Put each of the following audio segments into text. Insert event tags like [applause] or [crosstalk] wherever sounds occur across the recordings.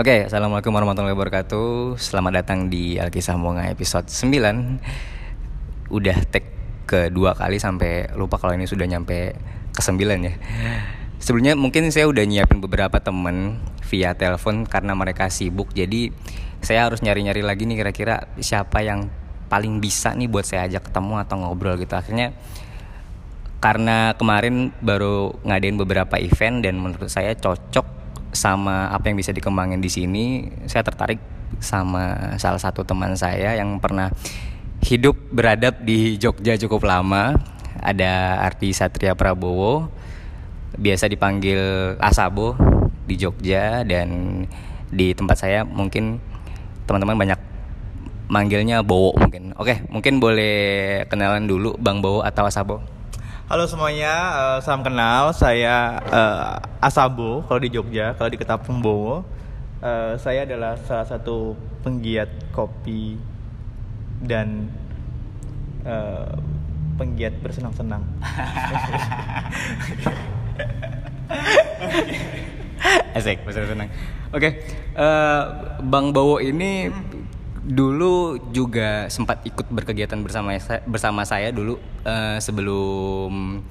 Oke, Assalamualaikum warahmatullahi wabarakatuh. Selamat datang di Alkisah Monga episode 9 Udah tag kedua kali sampai lupa kalau ini sudah nyampe ke 9 ya. Sebelumnya mungkin saya udah nyiapin beberapa temen via telepon karena mereka sibuk. Jadi saya harus nyari-nyari lagi nih kira-kira siapa yang paling bisa nih buat saya ajak ketemu atau ngobrol gitu. Akhirnya karena kemarin baru ngadain beberapa event dan menurut saya cocok sama apa yang bisa dikembangin di sini saya tertarik sama salah satu teman saya yang pernah hidup beradab di Jogja cukup lama. Ada Arti Satria Prabowo biasa dipanggil Asabo di Jogja dan di tempat saya mungkin teman-teman banyak manggilnya Bowo mungkin. Oke mungkin boleh kenalan dulu Bang Bowo atau Asabo Halo semuanya, uh, salam kenal. Saya uh, Asabo kalau di Jogja, kalau di Ketapung Bowo. Uh, saya adalah salah satu penggiat kopi dan uh, penggiat bersenang-senang. [laughs] Asik, bersenang-senang. Oke, okay. uh, Bang Bowo ini dulu juga sempat ikut berkegiatan bersama bersama saya dulu uh, sebelum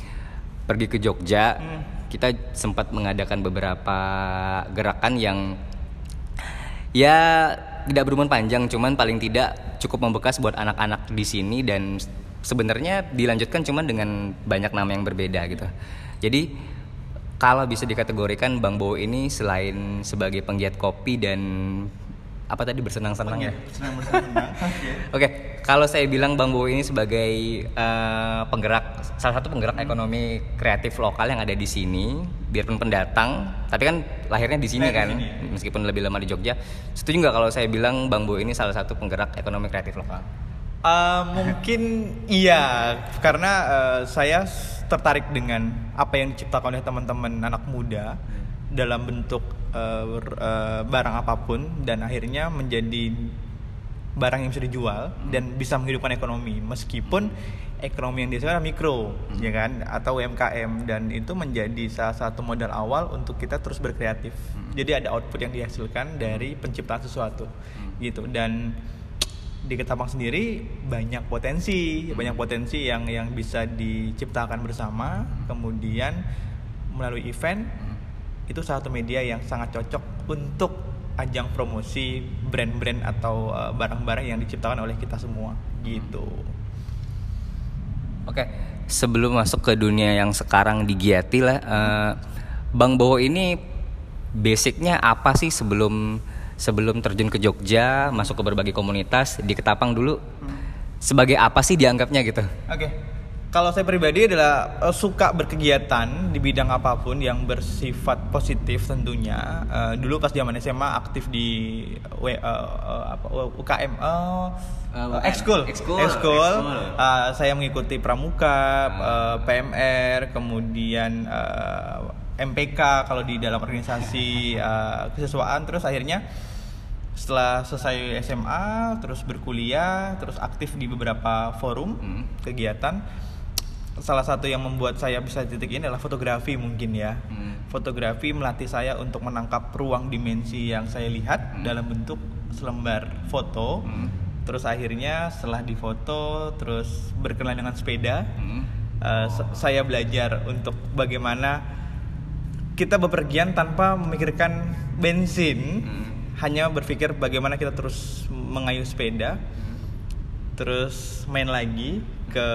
pergi ke Jogja hmm. kita sempat mengadakan beberapa gerakan yang ya tidak berumur panjang cuman paling tidak cukup membekas buat anak-anak di sini dan sebenarnya dilanjutkan cuman dengan banyak nama yang berbeda gitu jadi kalau bisa dikategorikan Bang Bowo ini selain sebagai penggiat kopi dan apa tadi bersenang-senang ya? [laughs] Oke, okay. kalau saya bilang Bang Bowo ini sebagai uh, penggerak salah satu penggerak hmm. ekonomi kreatif lokal yang ada di sini, biarpun pendatang, tapi kan lahirnya di sini kan, di sini. meskipun lebih lama di Jogja. Setuju nggak kalau saya bilang Bang Bowo ini salah satu penggerak ekonomi kreatif lokal? Uh, mungkin [laughs] iya, karena uh, saya tertarik dengan apa yang diciptakan oleh teman-teman anak muda dalam bentuk uh, uh, barang apa pun dan akhirnya menjadi barang yang bisa dijual hmm. dan bisa menghidupkan ekonomi meskipun ekonomi yang dihasilkan mikro hmm. ya kan atau UMKM dan itu menjadi salah satu modal awal untuk kita terus berkreatif hmm. jadi ada output yang dihasilkan dari penciptaan sesuatu hmm. gitu dan di Ketapang sendiri banyak potensi hmm. banyak potensi yang yang bisa diciptakan bersama hmm. kemudian melalui event itu satu media yang sangat cocok untuk ajang promosi brand-brand atau eh, barang-barang uh, yang diciptakan oleh kita semua gitu. Oke, sebelum masuk ke dunia yang sekarang digiati lah, uh, Bang Bowo ini basicnya apa sih sebelum sebelum terjun ke Jogja, masuk ke berbagai komunitas di Ketapang dulu? Hmm. Sebagai apa sih dianggapnya gitu? Oke. Okay kalau saya pribadi adalah uh, suka berkegiatan di bidang apa pun yang bersifat positif tentunya. Uh, dulu pas zaman SMA aktif di w, uh, uh, apa, UKM, uh, uh, ekskul, ekskul. Uh, saya mengikuti pramuka, uh, PMR, kemudian uh, MPK kalau di dalam organisasi uh, [laughs] kesiswaan. Terus akhirnya setelah selesai SMA, terus berkuliah, terus aktif di beberapa forum hmm. kegiatan salah satu yang membuat saya bisa titik ini adalah fotografi mungkin ya. Hmm. Fotografi melatih saya untuk menangkap ruang dimensi yang saya lihat hmm. dalam bentuk selembar foto. Hmm. Terus akhirnya setelah difoto, terus berkenalan dengan sepeda, hmm. uh, saya belajar untuk bagaimana kita bepergian tanpa memikirkan bensin, hmm. hanya berpikir bagaimana kita terus mengayuh sepeda, hmm. terus main lagi ke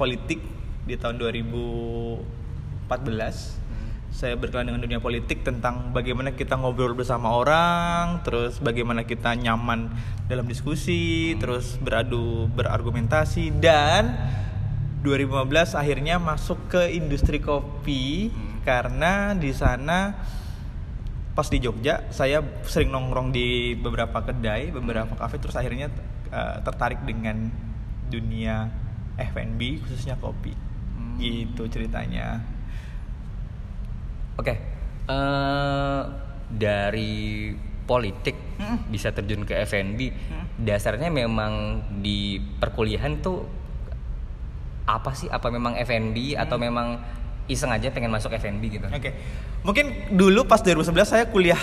politik di tahun 2014 hmm. saya berkenalan dengan dunia politik tentang bagaimana kita ngobrol bersama orang terus bagaimana kita nyaman dalam diskusi hmm. terus beradu berargumentasi dan 2015 akhirnya masuk ke industri kopi hmm. karena di sana pas di Jogja saya sering nongkrong di beberapa kedai beberapa kafe terus akhirnya uh, tertarik dengan dunia F&B khususnya kopi gitu ceritanya oke okay. uh, eh, dari politik hmm. bisa terjun ke FNB hmm. dasarnya memang di perkuliahan tuh apa sih apa memang FNB hmm. atau memang iseng aja pengen masuk F&B gitu. Oke. Mungkin dulu pas 2011 saya kuliah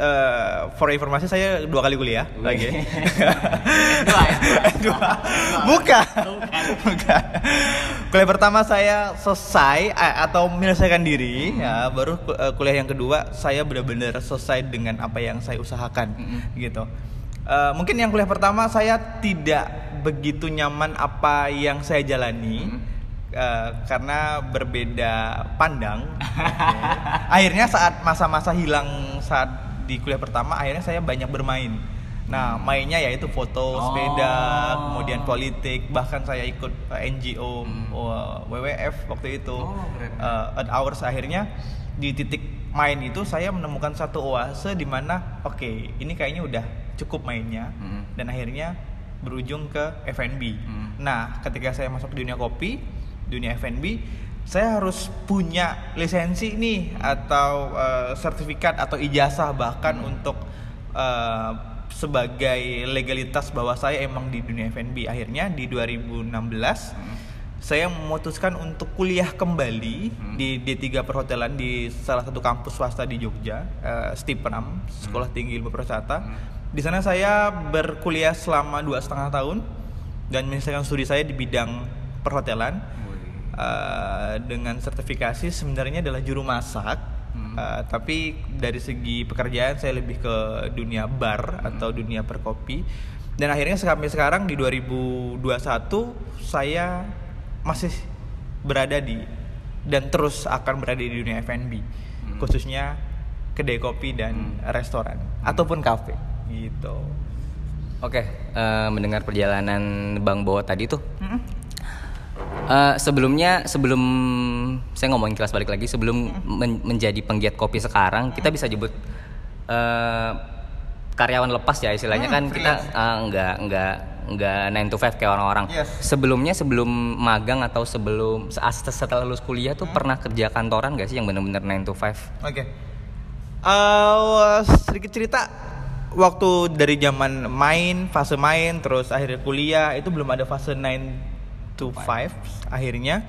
eh, for informasi saya dua kali kuliah Wih. lagi. [laughs] [laughs] Dua? Dua. Bukan. Bukan. Kuliah pertama saya selesai eh, atau menyelesaikan diri ya, baru eh, kuliah yang kedua saya benar-benar selesai dengan apa yang saya usahakan Mm-mm. gitu. Eh, mungkin yang kuliah pertama saya tidak begitu nyaman apa yang saya jalani. Mm. Eh, karena berbeda pandang. Oke. akhirnya saat masa-masa hilang saat di kuliah pertama, akhirnya saya banyak bermain. Nah, mainnya yaitu foto, Oh. sepeda, kemudian politik, bahkan saya ikut eh, NGO Hmm. eh, WWF waktu itu. Oh, keren. Eh, at hours akhirnya di titik main itu saya menemukan satu oase di mana oke, ini kayaknya udah cukup mainnya Hmm. dan akhirnya berujung ke F&B. Hmm. Nah, ketika saya masuk di dunia kopi, dunia F&B, saya harus punya lisensi nih atau eh, sertifikat atau ijazah bahkan untuk eh, sebagai legalitas bahwa saya emang di dunia F&B. Akhirnya di 2016 saya memutuskan untuk kuliah kembali Hmm. di D3 Perhotelan di salah satu kampus swasta di Jogja, eh, Stipenam, Sekolah Tinggi Ilmu Perwisata. Hmm. Di sana saya berkuliah selama dua setengah tahun dan menyelesaikan studi saya di bidang perhotelan Eh, dengan sertifikasi sebenarnya adalah juru masak. Hmm. Eh, tapi dari segi pekerjaan saya lebih ke dunia bar atau dunia perkopi. Dan akhirnya sampai sekarang di 2021 saya masih berada di dan terus akan berada di dunia F&B Hmm. khususnya kedai kopi dan restoran ataupun kafe gitu. Oke, eh, mendengar perjalanan Bang Bowo tadi tuh. Mm-mm. Eh, sebelumnya sebelum saya ngomongin kelas balik lagi sebelum men- menjadi penggiat kopi sekarang kita bisa jebut eh, karyawan lepas ya istilahnya Hmm, kan kita eh, nggak nggak nggak 9 to 5 kayak orang-orang. Yes. Sebelumnya sebelum magang atau sebelum se- setelah lulus kuliah tuh pernah kerja kantoran gak sih yang bener-bener 9 to 5? Oke. Eh, sedikit cerita waktu dari zaman main, fase main, terus akhirnya kuliah itu belum ada fase 9 to 5. Akhirnya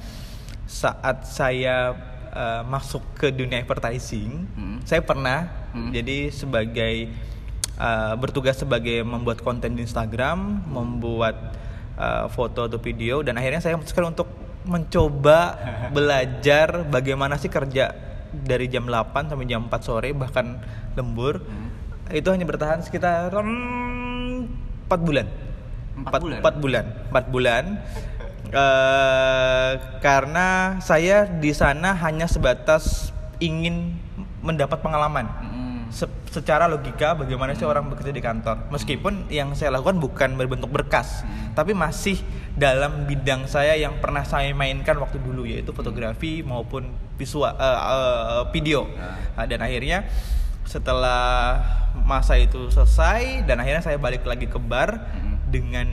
saat saya eh, masuk ke dunia advertising, Hmm. saya pernah Hmm. jadi sebagai eh, bertugas sebagai membuat konten di Instagram, membuat eh, foto atau video dan akhirnya saya memutuskan untuk mencoba [laughs] belajar bagaimana sih kerja dari jam 8 sampai jam 4 sore bahkan lembur. Itu hanya bertahan sekitar mm, 4 bulan. Empat bulan? 4 bulan. 4 bulan. Eh, karena saya di sana hanya sebatas ingin mendapat pengalaman. Se- secara logika bagaimana sih orang bekerja di kantor. Meskipun yang saya lakukan bukan berbentuk berkas tapi masih dalam bidang saya yang pernah saya mainkan waktu dulu yaitu fotografi maupun visual eh, eh, video. Nah, dan akhirnya setelah masa itu selesai dan akhirnya saya balik lagi ke bar dengan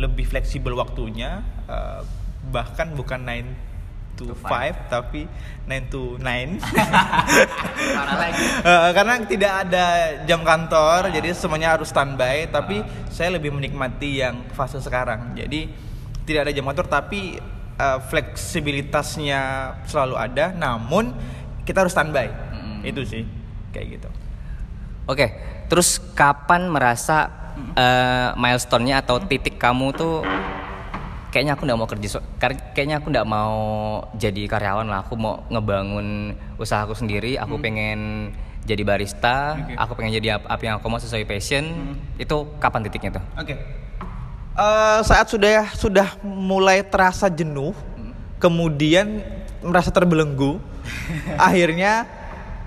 lebih fleksibel waktunya eh, bahkan bukan 9 to To 5 tapi 9 to 9 [laughs] Parah lagi. Eh, karena tidak ada jam kantor, jadi semuanya harus standby. Tapi saya lebih menikmati yang fase sekarang. Jadi tidak ada jam kantor, tapi eh, fleksibilitasnya selalu ada. Namun kita harus standby. Mm. Itu sih kayak gitu. Oke, terus kapan merasa eh, milestone-nya atau titik kamu tuh kayaknya aku nggak mau kerja, kayaknya aku nggak mau jadi karyawan lah. Aku mau ngebangun usahaku sendiri. Aku pengen jadi barista. Oke. Aku pengen jadi ap- apa yang aku mau sesuai passion. Itu kapan titiknya tuh? Oke. Eh, saat sudah sudah mulai terasa jenuh, kemudian merasa terbelenggu, [laughs] akhirnya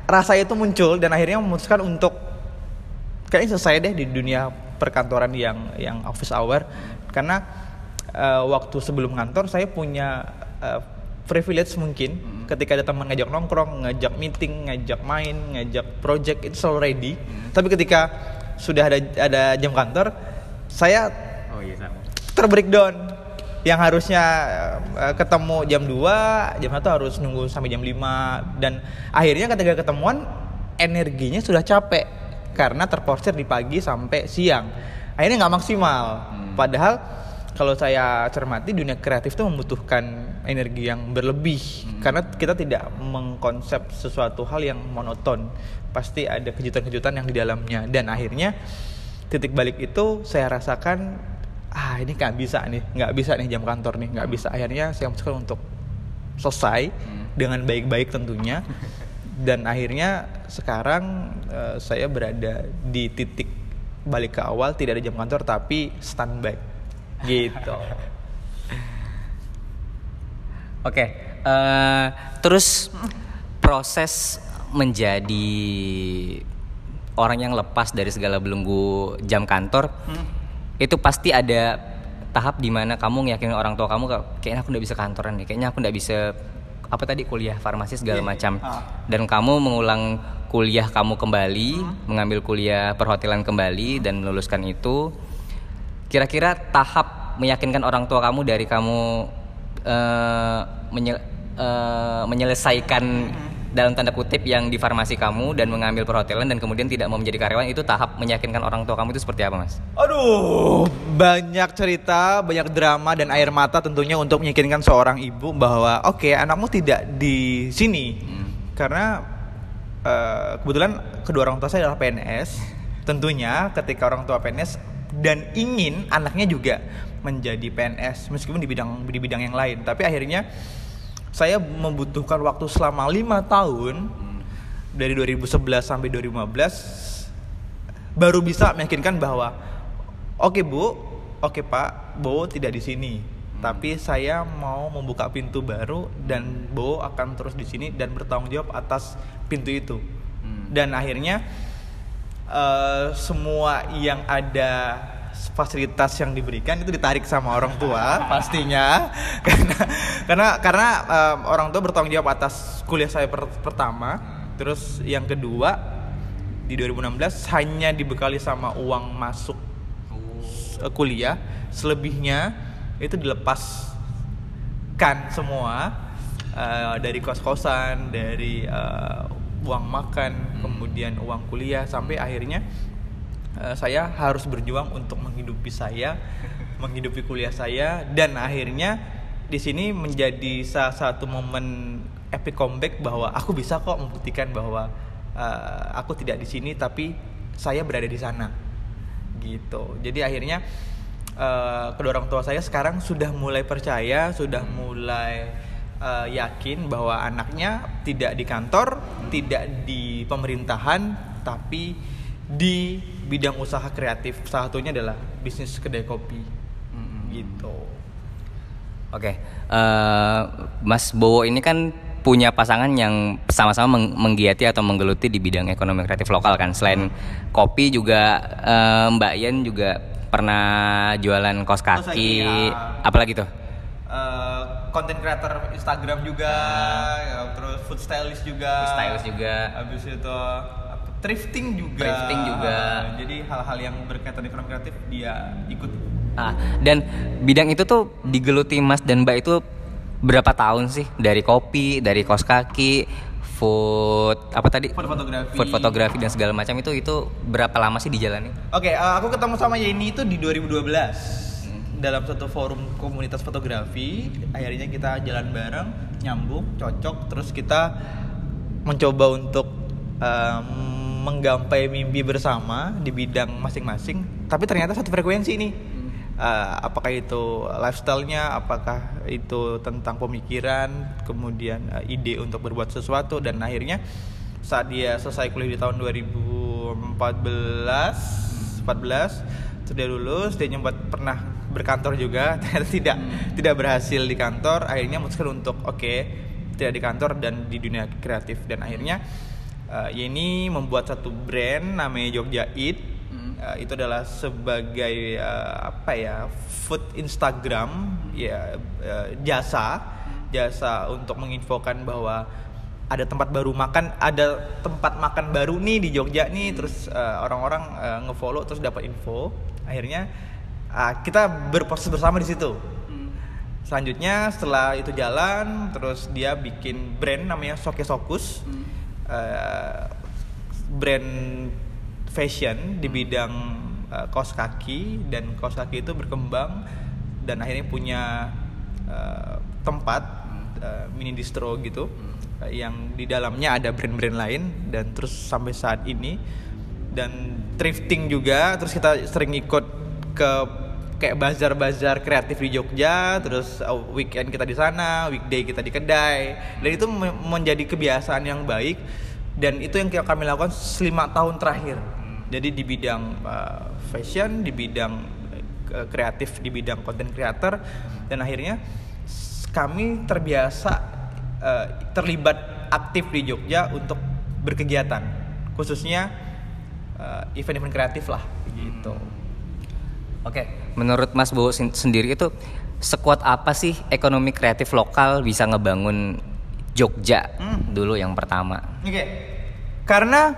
rasa itu muncul dan akhirnya memutuskan untuk kayaknya selesai deh di dunia perkantoran yang yang office hour. Karena eh, waktu sebelum kantor saya punya eh, privilege mungkin ketika ada teman ngajak nongkrong, ngajak meeting, ngajak main, ngajak project itu selalu ready. Tapi ketika sudah ada ada jam kantor, saya Oh iya sama. terbreakdown. Yang harusnya eh, ketemu jam 2, jam 1 harus nunggu sampai jam 5 dan akhirnya ketika ketemuan energinya sudah capek karena terporsir di pagi sampai siang. Akhirnya nggak maksimal. Padahal kalau saya cermati dunia kreatif itu membutuhkan energi yang berlebih. Karena kita tidak mengkonsep sesuatu hal yang monoton. Pasti ada kejutan-kejutan yang di dalamnya. Dan akhirnya titik balik itu saya rasakan ah ini nggak bisa nih nggak bisa nih jam kantor nih nggak bisa. Akhirnya saya memutuskan untuk selesai dengan baik-baik tentunya [laughs] dan akhirnya sekarang eh, saya berada di titik balik ke awal tidak ada jam kantor tapi standby. Gitu. [laughs] Oke, eh, terus proses menjadi orang yang lepas dari segala belenggu jam kantor itu pasti ada tahap di mana kamu ngeyakinin orang tua kamu "Kak, kayaknya aku nggak bisa kantoran nih, kayaknya aku nggak bisa apa tadi? Kuliah farmasi segala Iya, macam. Ah. dan kamu mengulang kuliah kamu kembali, mengambil kuliah perhotelan kembali dan meluluskan itu kira-kira tahap meyakinkan orang tua kamu dari kamu eh, menye- eh, menyelesaikan dalam tanda kutip yang di farmasi kamu dan mengambil perhotelan dan kemudian tidak mau menjadi karyawan itu tahap meyakinkan orang tua kamu itu seperti apa mas? Aduh, banyak cerita, banyak drama dan air mata tentunya untuk meyakinkan seorang ibu bahwa oke anakmu tidak di sini karena eh, kebetulan kedua orang tua saya adalah PNS. Tentunya ketika orang tua PNS dan ingin anaknya juga menjadi PNS meskipun di bidang di bidang yang lain, tapi akhirnya saya membutuhkan waktu selama lima tahun dari 2011 sampai 2015 baru bisa meyakinkan bahwa oke bu, oke pak, Bowo tidak di sini, tapi saya mau membuka pintu baru dan Bowo akan terus di sini dan bertanggung jawab atas pintu itu. Dan akhirnya eh, semua yang ada fasilitas yang diberikan itu ditarik sama orang tua pastinya. [laughs] Karena karena karena em, orang tua bertanggung jawab atas kuliah saya per- pertama. Terus yang kedua di 2016 hanya dibekali sama uang masuk eh, kuliah. Selebihnya itu dilepaskan semua eh, dari kos-kosan dari eh, uang makan kemudian uang kuliah sampai akhirnya eh, saya harus berjuang untuk menghidupi saya menghidupi kuliah saya dan akhirnya di sini menjadi salah satu momen epic comeback bahwa aku bisa kok membuktikan bahwa eh, aku tidak di sini tapi saya berada di sana. Gitu. Jadi akhirnya eh, kedua orang tua saya sekarang sudah mulai percaya sudah mulai eh, yakin bahwa anaknya tidak di kantor tidak di pemerintahan tapi di bidang usaha kreatif salah satunya adalah bisnis kedai kopi gitu Oke, eh, Mas Bowo ini kan punya pasangan yang sama-sama meng- menggiati atau menggeluti di bidang ekonomi kreatif lokal kan. Selain kopi juga eh, Mbak Yen juga pernah jualan kaos Kaos kaki, kaki, ya. apalagi tuh? konten creator Instagram juga ya, terus food stylist juga Food stylist juga. habis itu thrifting juga Thrifting juga. jadi hal-hal yang berkaitan ekonomi kreatif dia ikut Ah, dan bidang itu tuh digeluti Mas dan Mbak itu berapa tahun sih? Dari kopi, dari kaos kaki, food apa tadi? Food fotografi. Food fotografi dan segala macam itu itu berapa lama sih dijalani? Oke, eh, aku ketemu sama Yeni itu di 2012 dalam satu forum komunitas fotografi. Akhirnya kita jalan bareng, nyambung, cocok, terus kita mencoba untuk em, menggapai mimpi bersama di bidang masing-masing. Tapi ternyata satu frekuensi nih. Eh, apakah itu lifestyle-nya, apakah itu tentang pemikiran, kemudian eh, ide untuk berbuat sesuatu? Dan akhirnya saat dia selesai kuliah di tahun 2014 14 terus dia lulus dia nyempat pernah berkantor juga [laughs] ternyata tidak tidak berhasil di kantor. Akhirnya memutuskan untuk oke tidak di kantor dan di dunia kreatif. Dan akhirnya eh, Yeni membuat satu brand namanya Jogja Eat. Uh, itu adalah sebagai uh, apa ya food Instagram ya uh, jasa. Jasa untuk menginfokan bahwa ada tempat baru makan ada tempat makan baru nih di Jogja nih. Terus uh, orang-orang uh, ngefollow terus dapat info. Akhirnya uh, kita berproses bersama di situ. Selanjutnya setelah itu jalan terus dia bikin brand namanya Soke Sokus Uh, brand fashion di bidang uh, kaos kaki dan kaos kaki itu berkembang dan akhirnya punya uh, tempat uh, mini distro gitu uh, yang di dalamnya ada brand-brand lain dan terus sampai saat ini. Dan thrifting juga terus kita sering ikut ke kayak bazar-bazar kreatif di Jogja, terus uh, weekend kita di sana, weekday kita di kedai, dan itu me- menjadi kebiasaan yang baik dan itu yang kami lakukan selima tahun terakhir. Jadi di bidang uh, fashion, di bidang uh, kreatif, di bidang content creator, dan akhirnya kami terbiasa uh, terlibat aktif di Jogja untuk berkegiatan, khususnya uh, event-event kreatif lah, gitu. Oke, menurut Mas Bowo sen- sendiri itu sekuat apa sih ekonomi kreatif lokal bisa ngebangun Jogja Hmm. dulu yang pertama? Oke. Karena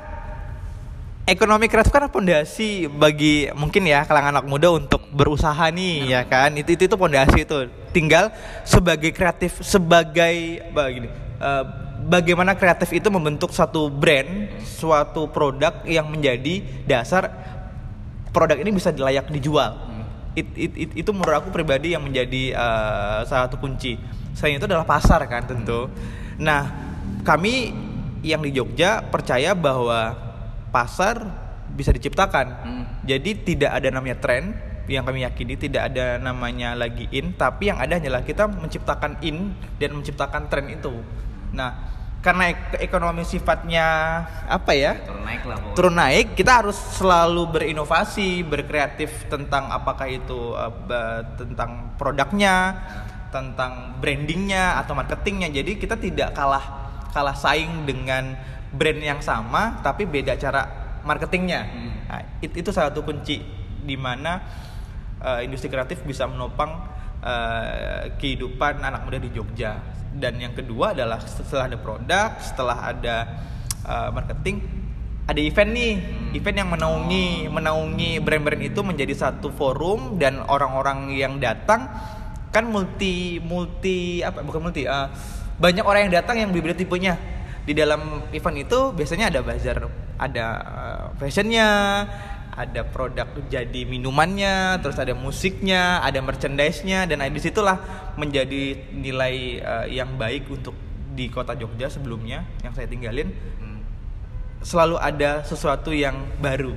ekonomi kreatif kan pondasi bagi mungkin ya kalangan anak muda untuk berusaha nih ya kan. Itu itu itu pondasi itu. Tinggal sebagai kreatif sebagai begini eh, bagaimana kreatif itu membentuk satu brand, suatu produk yang menjadi dasar produk ini bisa layak dijual. It- it- it- itu menurut aku pribadi yang menjadi eh, salah satu kunci. Selain itu adalah pasar kan tentu. Nah, kami yang di Jogja percaya bahwa pasar bisa diciptakan. Jadi tidak ada namanya tren yang kami yakini tidak ada namanya lagi in, tapi yang ada hanyalah kita menciptakan in dan menciptakan tren itu. Nah, karena ek- ekonomi sifatnya apa ya? Turun naik lah turun naik kita harus selalu berinovasi berkreatif tentang apakah itu uh, tentang produknya tentang brandingnya atau marketingnya. Jadi kita tidak kalah kalah saing dengan brand yang sama tapi beda cara marketingnya. Nah, it- itu salah satu kunci di mana uh, industri kreatif bisa menopang uh, kehidupan anak muda di Jogja dan yang kedua adalah setelah ada produk setelah ada uh, marketing ada event nih. Event yang menaungi menaungi brand-brand itu menjadi satu forum dan orang-orang yang datang kan multi multi apa bukan multi uh, banyak orang yang datang yang berbeda tipenya. Di dalam event itu biasanya ada bazar ada uh, fashionnya ada produk jadi minumannya terus ada musiknya ada merchandise-nya dan di situlah menjadi nilai uh, yang baik untuk di kota Jogja sebelumnya yang saya tinggalin. Selalu ada sesuatu yang baru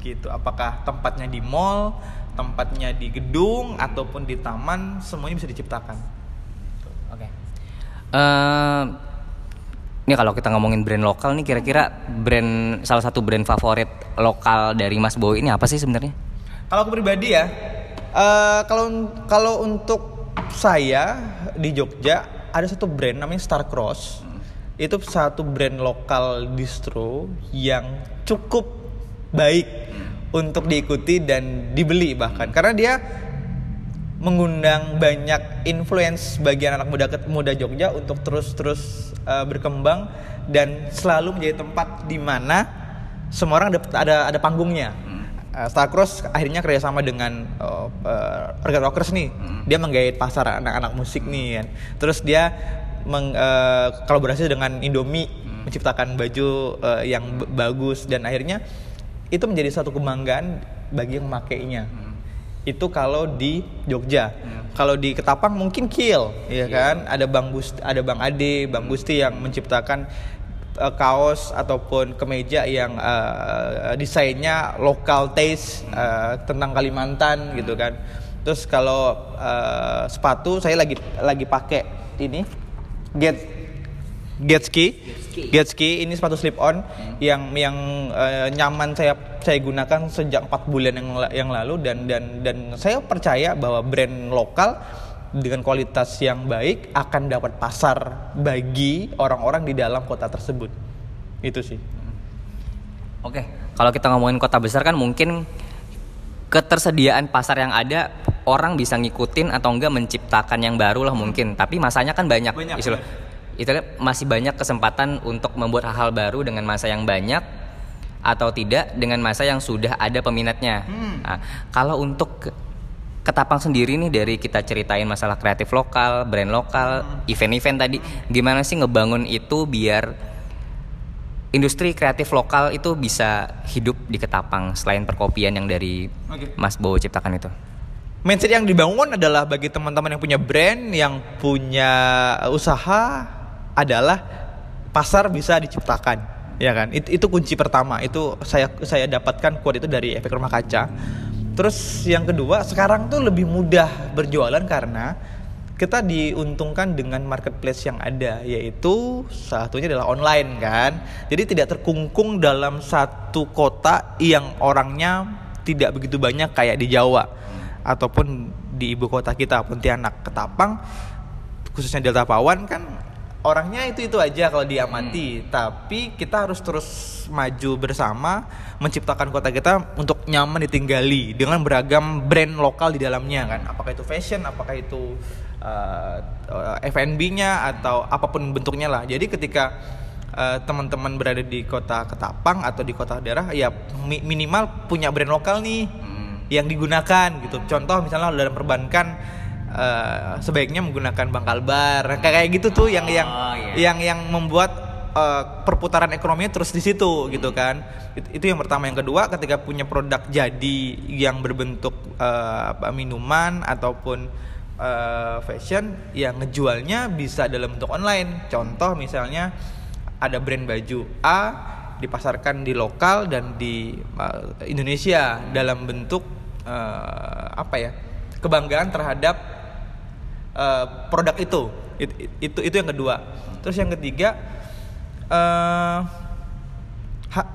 gitu. Apakah tempatnya di mall tempatnya di gedung ataupun di taman semuanya bisa diciptakan. Oke. Eh, ini kalau kita ngomongin brand lokal nih kira-kira brand salah satu brand favorit lokal dari Mas Bowo ini apa sih sebenarnya? kalau aku pribadi ya kalau kalau untuk saya di Jogja ada satu brand namanya Star Cross itu satu brand lokal distro yang cukup baik untuk diikuti dan dibeli bahkan karena dia mengundang banyak influence bagian anak muda muda Jogja untuk terus-terus uh, berkembang dan selalu menjadi tempat di mana semua orang ada ada, ada panggungnya. Uh, Starcross akhirnya kerjasama dengan uh, uh, Organ Rockers nih, dia menggait pasar anak-anak musik nih kan. Terus dia meng, uh, kolaborasi dengan Indomie menciptakan baju uh, yang bagus dan akhirnya itu menjadi satu kebanggaan bagi yang memakainya itu kalau di Jogja. Kalau di Ketapang mungkin Kiel, ya kan? Ada Bang Bust, ada Bang Ade, Bang Gusti yang menciptakan uh, kaos ataupun kemeja yang uh, desainnya lokal taste uh, tentang Kalimantan gitu kan. Terus kalau uh, sepatu saya lagi lagi pakai ini Get Getski. Getski ini sepatu slip on yang yang eh, nyaman saya saya gunakan sejak empat bulan yang yang lalu dan dan dan saya percaya bahwa brand lokal dengan kualitas yang baik akan dapat pasar bagi orang-orang di dalam kota tersebut. Itu sih. Oke, kalau kita ngomongin kota besar kan mungkin ketersediaan pasar yang ada orang bisa ngikutin atau enggak menciptakan yang baru lah mungkin. Tapi masanya kan banyak. Banyak, istilah- banyak. Itu masih banyak kesempatan untuk membuat hal-hal baru dengan masa yang banyak atau tidak dengan masa yang sudah ada peminatnya. Hmm. Nah, kalau untuk ke- Ketapang sendiri nih dari kita ceritain masalah kreatif lokal, brand lokal, Hmm. event-event tadi, gimana sih ngebangun itu biar industri kreatif lokal itu bisa hidup di Ketapang selain perkopian yang dari Oke. Mas Bowo ciptakan itu. mindset yang dibangun adalah bagi teman-teman yang punya brand, yang punya usaha adalah pasar bisa diciptakan, ya kan? Itu itu kunci pertama. Itu saya saya dapatkan quote itu dari efek rumah kaca. Terus yang kedua, sekarang tuh lebih mudah berjualan karena kita diuntungkan dengan marketplace yang ada yaitu satunya adalah online kan. Jadi tidak terkungkung dalam satu kota yang orangnya tidak begitu banyak kayak di Jawa ataupun di ibu kota kita Pontianak, Ketapang khususnya Delta Pawan kan orangnya itu itu aja kalau diamati. Hmm. tapi kita harus terus maju bersama menciptakan kota kita untuk nyaman ditinggali dengan beragam brand lokal di dalamnya kan. Apakah itu fashion apakah itu uh, uh, F&B-nya atau apa pun bentuknya lah. Jadi ketika uh, teman-teman berada di kota Ketapang atau di kota daerah ya mi minimal punya brand lokal nih hmm. yang digunakan gitu. Contoh misalnya dalam perbankan uh, sebaiknya menggunakan bangkal bar. Kayak gitu tuh yang yang oh, iya. yang yang membuat uh, perputaran ekonominya terus di situ gitu kan. It, itu yang pertama. Yang kedua ketika punya produk jadi yang berbentuk uh, minuman ataupun uh, fashion yang ngejualnya bisa dalam bentuk online. Contoh misalnya ada brand baju A dipasarkan di lokal dan di uh, Indonesia dalam bentuk uh, apa ya kebanggaan terhadap uh, produk itu. It, it, itu itu yang kedua terus yang ketiga uh,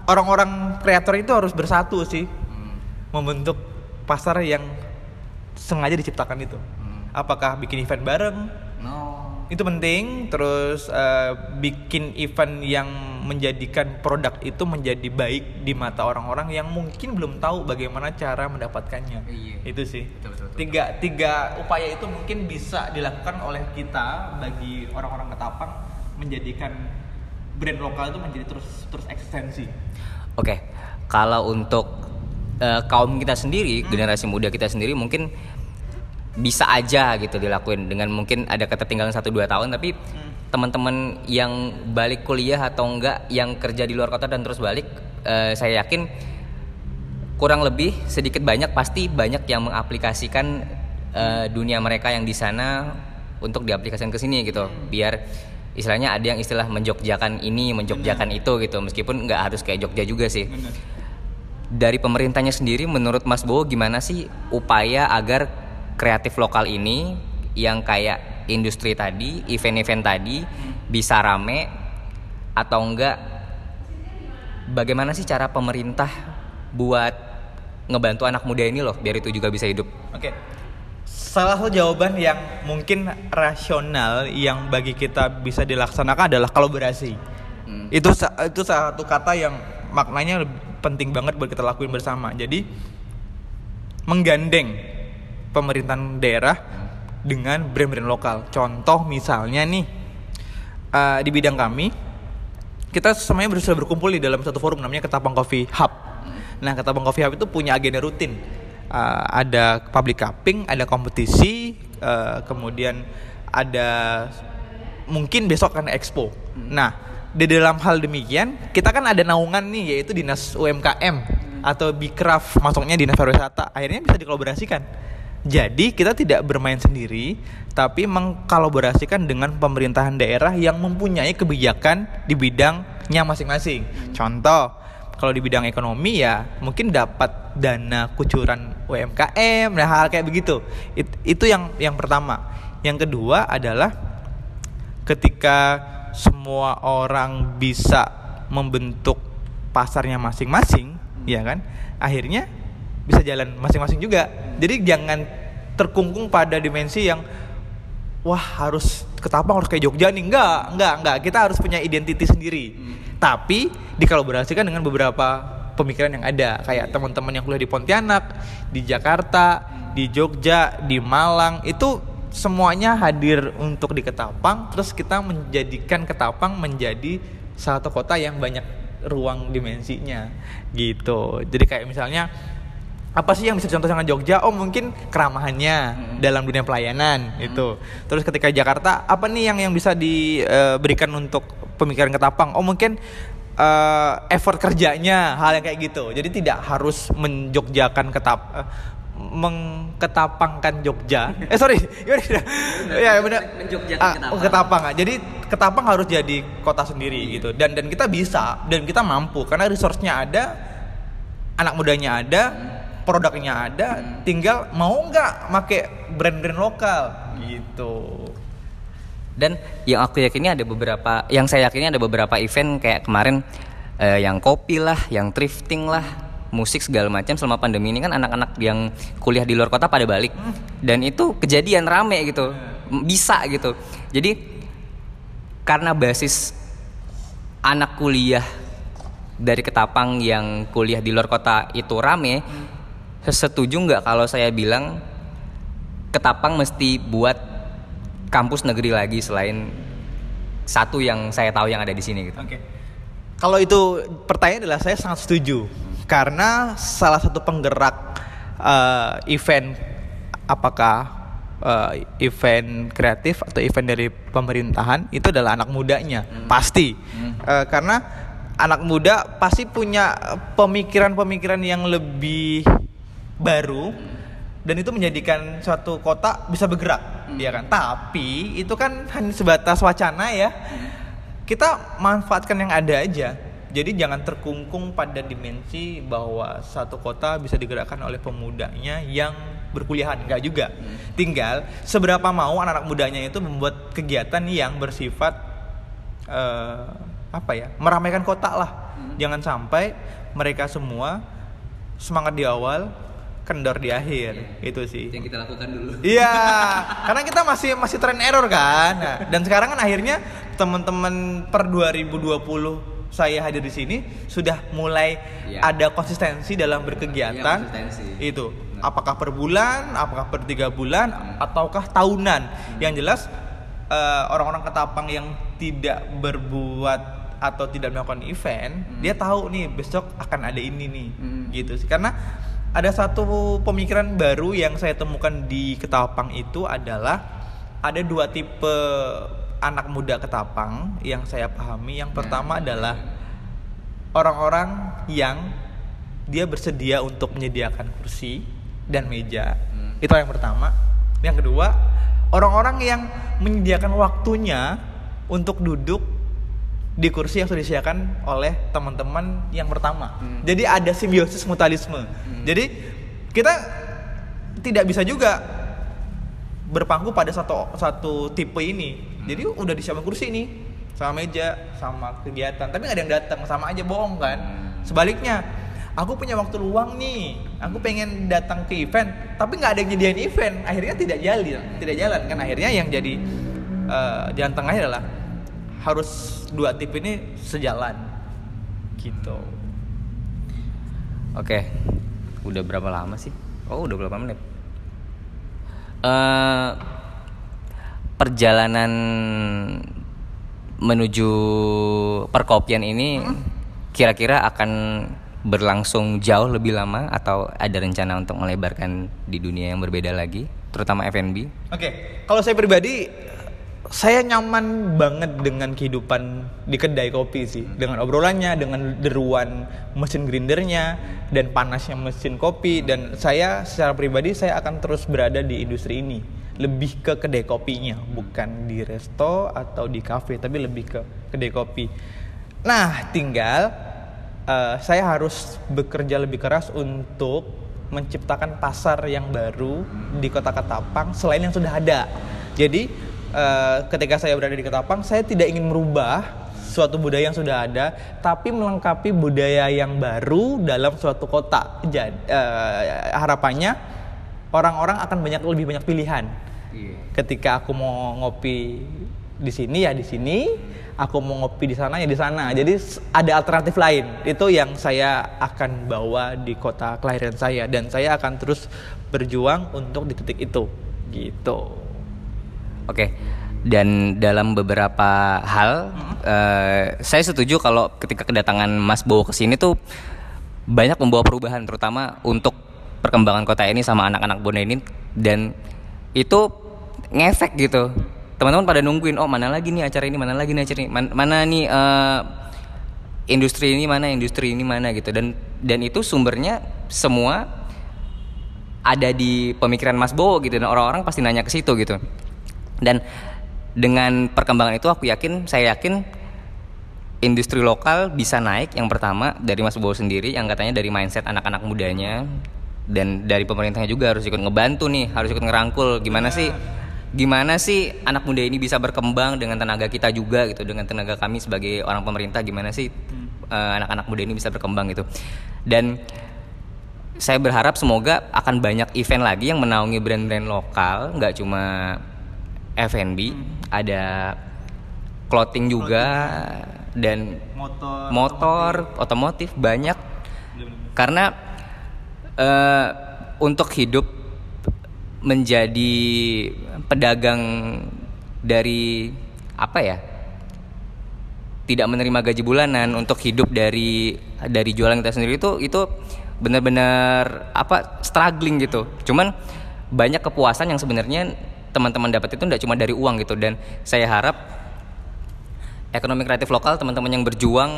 orang-orang kreator itu harus bersatu sih hmm. membentuk pasar yang sengaja diciptakan itu hmm. apakah bikin event bareng no itu penting terus uh, bikin event yang menjadikan produk itu menjadi baik di mata orang-orang yang mungkin belum tahu bagaimana cara mendapatkannya iya. itu sih betul, betul, betul, tiga tiga upaya itu mungkin bisa dilakukan oleh kita bagi orang-orang ketapang menjadikan brand lokal itu menjadi terus terus eksistensi oke okay. kalau untuk uh, kaum kita sendiri hmm. generasi muda kita sendiri mungkin bisa aja gitu dilakuin dengan mungkin ada ketertinggalan satu dua tahun tapi hmm. teman-teman yang balik kuliah atau enggak yang kerja di luar kota dan terus balik uh, saya yakin kurang lebih sedikit banyak pasti banyak yang mengaplikasikan uh, dunia mereka yang di sana untuk diaplikasikan ke sini gitu hmm. biar istilahnya ada yang istilah menjogjakan ini menjogjakan Bener. itu gitu meskipun nggak harus kayak Jogja juga sih Bener. dari pemerintahnya sendiri menurut Mas Bowo gimana sih upaya agar kreatif lokal ini yang kayak industri tadi, event-event tadi bisa rame atau enggak bagaimana sih cara pemerintah buat ngebantu anak muda ini loh biar itu juga bisa hidup? Oke. Salah satu jawaban yang mungkin rasional yang bagi kita bisa dilaksanakan adalah kolaborasi. Hmm. Itu itu salah satu kata yang maknanya penting banget buat kita lakuin bersama. Jadi menggandeng pemerintahan daerah dengan brand-brand lokal. Contoh misalnya nih uh, di bidang kami kita semuanya sudah berkumpul di dalam satu forum namanya Ketapang Coffee Hub. Nah, Ketapang Coffee Hub itu punya agenda rutin. Uh, ada public cupping, ada kompetisi, uh, kemudian ada mungkin besok akan expo. Nah, di dalam hal demikian kita kan ada naungan nih yaitu dinas UMKM atau Bikraf masuknya dinas pariwisata akhirnya bisa dikolaborasikan jadi kita tidak bermain sendiri, tapi mengkolaborasikan dengan pemerintahan daerah yang mempunyai kebijakan di bidangnya masing-masing. Contoh, kalau di bidang ekonomi ya mungkin dapat dana kucuran UMKM, nah hal kayak begitu. It, itu yang yang pertama. Yang kedua adalah ketika semua orang bisa membentuk pasarnya masing-masing, ya kan? Akhirnya bisa jalan masing-masing juga. Jadi jangan terkungkung pada dimensi yang wah harus ketapang harus kayak Jogja nih. Enggak, enggak, enggak. Kita harus punya identitas sendiri. Hmm. Tapi dikolaborasikan dengan beberapa pemikiran yang ada. Kayak teman-teman yang kuliah di Pontianak, di Jakarta, di Jogja, di Malang itu semuanya hadir untuk di Ketapang. Terus kita menjadikan Ketapang menjadi satu kota yang banyak ruang dimensinya gitu. Jadi kayak misalnya apa sih yang bisa dicontoh dengan Jogja? Oh mungkin keramahannya hmm. dalam dunia pelayanan hmm. itu. Terus ketika Jakarta apa nih yang yang bisa diberikan uh, untuk pemikiran ketapang? Oh mungkin uh, effort kerjanya hal yang kayak gitu. Jadi tidak harus menjogjakan ketap uh, mengketapangkan Jogja. Eh sorry, [laughs] gimana? ya benar. Menjogjakan Ah, Ketapang. Ketapang. ah. Jadi Ketapang harus jadi kota sendiri gitu. Dan dan kita bisa dan kita mampu karena resource-nya ada, anak mudanya ada, produknya ada, tinggal mau nggak make brand-brand lokal? Gitu. Dan yang aku yakini ada beberapa, yang saya yakini ada beberapa event kayak kemarin eh, yang kopi lah, yang thrifting lah, musik segala macam. Selama pandemi ini kan anak-anak yang kuliah di luar kota pada balik. Dan itu kejadian rame gitu, M- bisa gitu. Jadi karena basis anak kuliah dari Ketapang yang kuliah di luar kota itu rame, setuju nggak kalau saya bilang Ketapang mesti buat kampus negeri lagi selain satu yang saya tahu yang ada di sini gitu. Oke. Kalau itu pertanyaan adalah saya sangat setuju. Karena salah satu penggerak eh, event apakah eh, event kreatif atau event dari pemerintahan itu adalah anak mudanya. Pasti. Eh, karena anak muda pasti punya pemikiran-pemikiran yang lebih baru dan itu menjadikan suatu kota bisa bergerak ya kan? Tapi itu kan hanya sebatas wacana ya. Kita manfaatkan yang ada aja. Jadi jangan terkungkung pada dimensi bahwa satu kota bisa digerakkan oleh pemudanya yang berkuliahan. Enggak juga. Tinggal seberapa mau anak-anak mudanya itu membuat kegiatan yang bersifat eh, apa ya meramaikan kota lah. Jangan sampai mereka semua semangat di awal kendor di akhir itu sih Yang kita lakukan dulu. Iya, [laughs] karena kita masih masih tren error kan. Nah, dan sekarang kan akhirnya teman-teman per 2020 saya hadir di sini sudah mulai Iya. ada konsistensi dalam berkegiatan. Iya, konsistensi. Itu apakah per bulan, apakah per tiga bulan, ataukah tahunan. Yang jelas eh, orang-orang ketapang yang tidak berbuat atau tidak melakukan event, dia tahu nih besok akan ada ini nih, Hmm. gitu sih. Karena ada satu pemikiran baru yang saya temukan di Ketapang itu adalah ada dua tipe anak muda Ketapang yang saya pahami. Yang pertama adalah orang-orang yang dia bersedia untuk menyediakan kursi dan meja. Hmm. Itu yang pertama. Yang kedua, orang-orang yang menyediakan waktunya untuk duduk di kursi yang sudah disediakan oleh teman-teman yang pertama. Hmm. Jadi ada simbiosis mutualisme. Jadi kita tidak bisa juga berpangku pada satu satu tipe ini. Jadi udah disiapkan kursi nih sama meja, sama kegiatan, tapi nggak ada yang datang, sama aja bohong kan. Sebaliknya, aku punya waktu luang nih, aku pengen datang ke event, tapi nggak ada yang nyediain event, akhirnya tidak jalan, tidak jalan kan. Akhirnya yang jadi eh, jalan tengahnya adalah harus dua tipe ini sejalan, gitu. Oke. Udah berapa lama sih? Oh, udah berapa menit? Eh perjalanan menuju perkopian ini kira-kira akan berlangsung jauh lebih lama atau ada rencana untuk melebarkan di dunia yang berbeda lagi, terutama F&B? Oke, kalau saya pribadi saya nyaman banget dengan kehidupan di kedai kopi sih, dengan obrolannya, dengan deruan mesin grindernya dan panasnya mesin kopi dan saya secara pribadi saya akan terus berada di industri ini, lebih ke kedai kopinya, bukan di resto atau di kafe, tapi lebih ke kedai kopi. Nah, tinggal eh, saya harus bekerja lebih keras untuk menciptakan pasar yang baru di kota Ketapang selain yang sudah ada. Jadi eh, ketika saya berada di Ketapang, saya tidak ingin merubah suatu budaya yang sudah ada, tapi melengkapi budaya yang baru dalam suatu kota. Jadi eh, harapannya orang-orang akan banyak lebih banyak pilihan. Ketika aku mau ngopi di sini ya di sini, aku mau ngopi di sana ya di sana. Jadi ada alternatif lain. Itu yang saya akan bawa di kota kelahiran saya dan saya akan terus berjuang untuk di titik itu. Gitu. Oke. Dan dalam beberapa hal, eh, saya setuju kalau ketika kedatangan Mas Bowo ke sini tuh banyak membawa perubahan, terutama untuk perkembangan kota ini sama anak-anak Bono ini. Dan itu ngefek gitu. Teman-teman pada nungguin, oh mana lagi nih acara ini, mana lagi nih acara ini, Man- mana nih eh, industri ini mana, industri ini mana? Gitu. Dan dan itu sumbernya semua ada di pemikiran Mas Bowo gitu. Dan orang-orang pasti nanya ke situ gitu dan dengan perkembangan itu aku yakin saya yakin industri lokal bisa naik yang pertama dari Mas Bowo sendiri yang katanya dari mindset anak-anak mudanya dan dari pemerintahnya juga harus ikut ngebantu nih harus ikut ngerangkul. Gimana sih gimana sih anak muda ini bisa berkembang dengan tenaga kita juga gitu dengan tenaga kami sebagai orang pemerintah? Gimana sih eh, anak-anak muda ini bisa berkembang gitu? Dan saya berharap semoga akan banyak event lagi yang menaungi brand-brand lokal nggak cuma F&B ada clothing juga dan motor. motor otomotif banyak. Karena eh, untuk hidup menjadi pedagang dari apa ya tidak menerima gaji bulanan untuk hidup dari dari jualan kita sendiri itu itu benar-benar apa struggling gitu. Cuman banyak kepuasan yang sebenarnya teman-teman dapat itu tidak cuma dari uang gitu. Dan saya harap ekonomi kreatif lokal teman-teman yang berjuang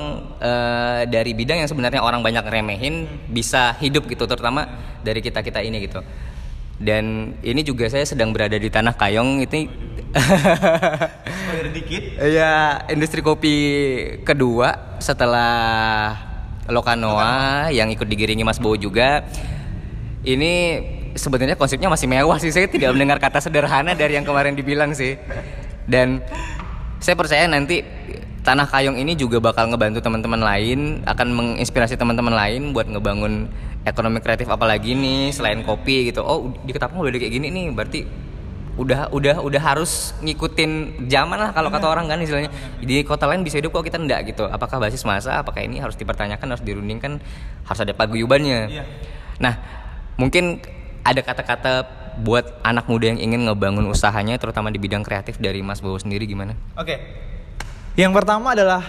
eh, dari bidang yang sebenarnya orang banyak remehin bisa hidup gitu terutama dari kita kita ini gitu. Dan ini juga saya sedang berada di tanah Kayong itu Spoiler dikit. [laughs] Ya industri kopi kedua setelah Lokanoa. yang ikut digiringi Mas Bowo juga. Ini sebenarnya konsepnya masih mewah sih. Saya tidak mendengar kata sederhana dari yang kemarin dibilang sih. Dan saya percaya nanti tanah Kayong ini juga bakal ngebantu teman-teman lain akan menginspirasi teman-teman lain buat ngebangun ekonomi kreatif apalagi nih selain kopi gitu. Oh di Ketapang udah kayak gini nih berarti udah udah udah harus ngikutin zaman lah kalau kata orang kan istilahnya. Di kota lain bisa hidup kok kita enggak gitu. Apakah basis masa apakah ini harus dipertanyakan harus dirundingkan harus ada paguyubannya. Iya. nah mungkin ada kata-kata buat anak muda yang ingin ngebangun usahanya terutama di bidang kreatif dari Mas Bowo sendiri gimana Oke. Yang pertama adalah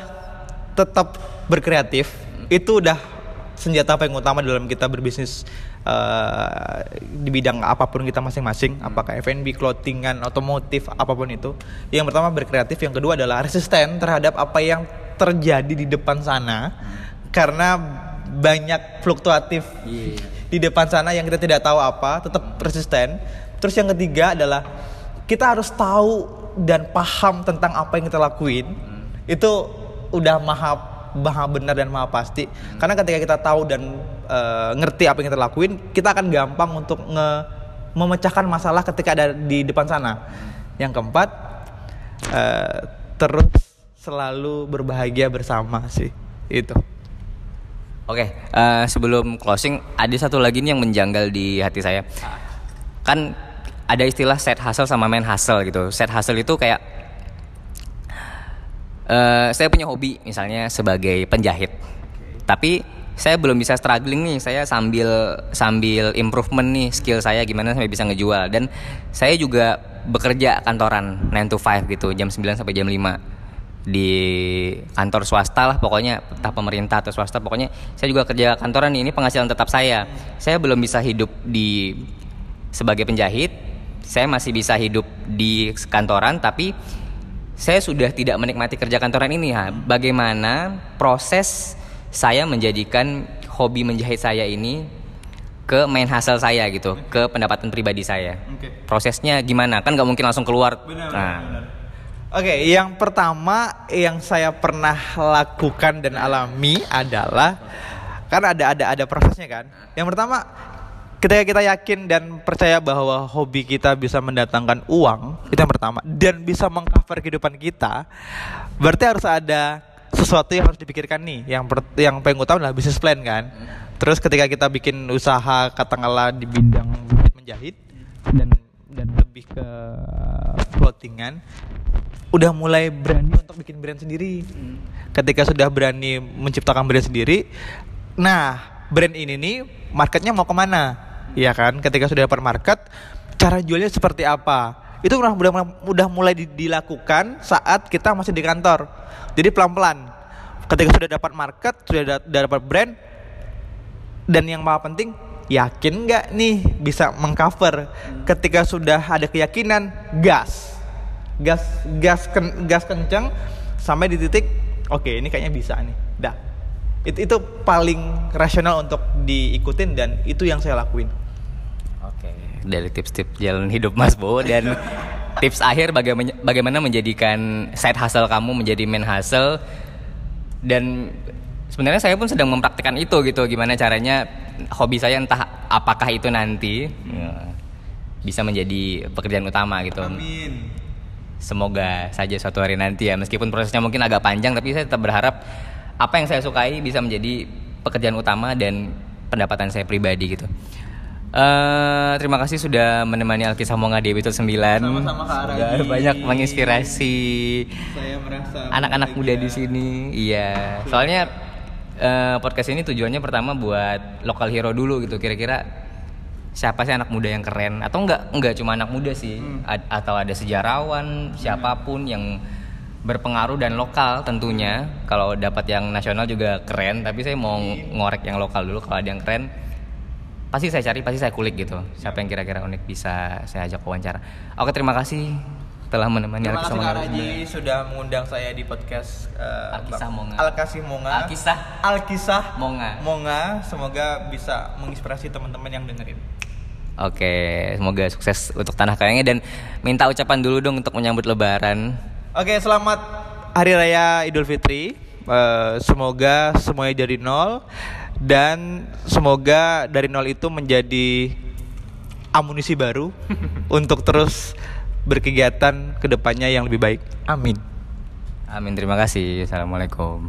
tetap berkreatif. Itu udah senjata paling utama dalam kita berbisnis eh, di bidang apa pun kita masing-masing, apakah F&B, clothingan, otomotif, apa pun itu. Yang pertama berkreatif, yang kedua adalah resisten terhadap apa yang terjadi di depan sana karena banyak fluktuatif di depan sana yang kita tidak tahu apa, tetap resisten. Terus yang ketiga adalah kita harus tahu dan paham tentang apa yang kita lakuin. Itu udah maha maha benar dan maha pasti. Karena ketika kita tahu dan eh, ngerti apa yang kita lakuin, kita akan gampang untuk nge memecahkan masalah ketika ada di depan sana. Yang keempat, eh, terus selalu berbahagia bersama sih. Itu. Oke, eh, sebelum closing ada satu lagi nih yang menjanggal di hati saya. Kan ada istilah set hustle sama main hustle gitu. Set hustle itu kayak eh, saya punya hobi misalnya sebagai penjahit. Tapi saya belum bisa struggling nih, saya sambil sambil improvement nih skill saya gimana sampai bisa ngejual dan saya juga bekerja kantoran 9 to 5 gitu, jam 9 sampai jam 5 di kantor swasta lah pokoknya entah pemerintah atau swasta pokoknya saya juga kerja kantoran ini penghasilan tetap saya. Saya belum bisa hidup di sebagai penjahit saya masih bisa hidup di kantoran tapi saya sudah tidak menikmati kerja kantoran ini. Ha. bagaimana proses saya menjadikan hobi menjahit saya ini ke main hasil saya gitu ke pendapatan pribadi saya. Prosesnya gimana? Kan nggak mungkin langsung keluar. Nah Oke, yang pertama yang saya pernah lakukan dan alami adalah kan ada ada ada prosesnya kan. Yang pertama ketika kita yakin dan percaya bahwa hobi kita bisa mendatangkan uang, itu yang pertama dan bisa mengcover kehidupan kita, berarti harus ada sesuatu yang harus dipikirkan nih. Yang per- yang paling utama adalah bisnis plan kan. Terus ketika kita bikin usaha katakanlah di bidang menjahit dan dan lebih ke clothingan udah mulai berani untuk bikin brand sendiri. Ketika sudah berani menciptakan brand sendiri, nah brand ini nih marketnya mau ke mana? Ya kan? Ketika sudah dapat market, cara jualnya seperti apa? Itu udah udah, udah mulai di- dilakukan saat kita masih di kantor. Jadi pelan-pelan. Ketika sudah dapat market, sudah da- dapat brand, dan yang paling penting yakin nggak nih bisa mengcover ketika sudah ada keyakinan gas gas gas ken- gas kencang sampai di titik oke ini kayaknya bisa nih. Dah. Itu itu paling rasional untuk diikutin dan itu yang saya lakuin. Dari tips-tips jalan hidup Mas Bo dan [laughs] tips akhir bagaimana bagaimana menjadikan side hustle kamu menjadi main hustle. Dan sebenarnya saya pun sedang mempraktikkan itu gitu gimana caranya hobi saya entah apakah itu nanti ya, bisa menjadi pekerjaan utama gitu. Amin. Semoga saja suatu hari nanti ya meskipun prosesnya mungkin agak panjang tapi saya tetap berharap apa yang saya sukai bisa menjadi pekerjaan utama dan pendapatan saya pribadi gitu. Eh, terima kasih sudah menemani Alkisah Monga di episode 9 Sama-sama, Kak banyak menginspirasi Saya merasa anak-anak muda di sini. Iya. Soalnya eh, podcast ini tujuannya pertama buat lokal hero dulu gitu. Kira-kira siapa sih anak muda yang keren? Atau enggak enggak cuma anak muda sih. A- atau ada sejarawan siapa pun yang berpengaruh dan lokal tentunya. Kalau dapat yang nasional juga keren tapi saya mau ngorek yang lokal dulu. Kalau ada yang keren pasti saya cari pasti saya kulik gitu. Siapa yang kira-kira unik bisa saya ajak wawancara. Oke terima kasih telah menemani Terima Alkisah kasih Kak. Raji sudah mengundang saya di podcast eh, Alkisah Monga. Alkasih Monga. Alkisah Alkisah Monga. Monga. Semoga bisa menginspirasi teman-teman yang dengerin. Oke, semoga sukses untuk tanah kayangnya dan minta ucapan dulu dong untuk menyambut Lebaran. Oke, selamat Hari Raya Idul Fitri. Eh, semoga semuanya dari nol dan semoga dari nol itu menjadi amunisi baru [laughs] untuk terus berkegiatan ke depannya yang lebih baik. Amin. Amin, terima kasih. Assalamualaikum.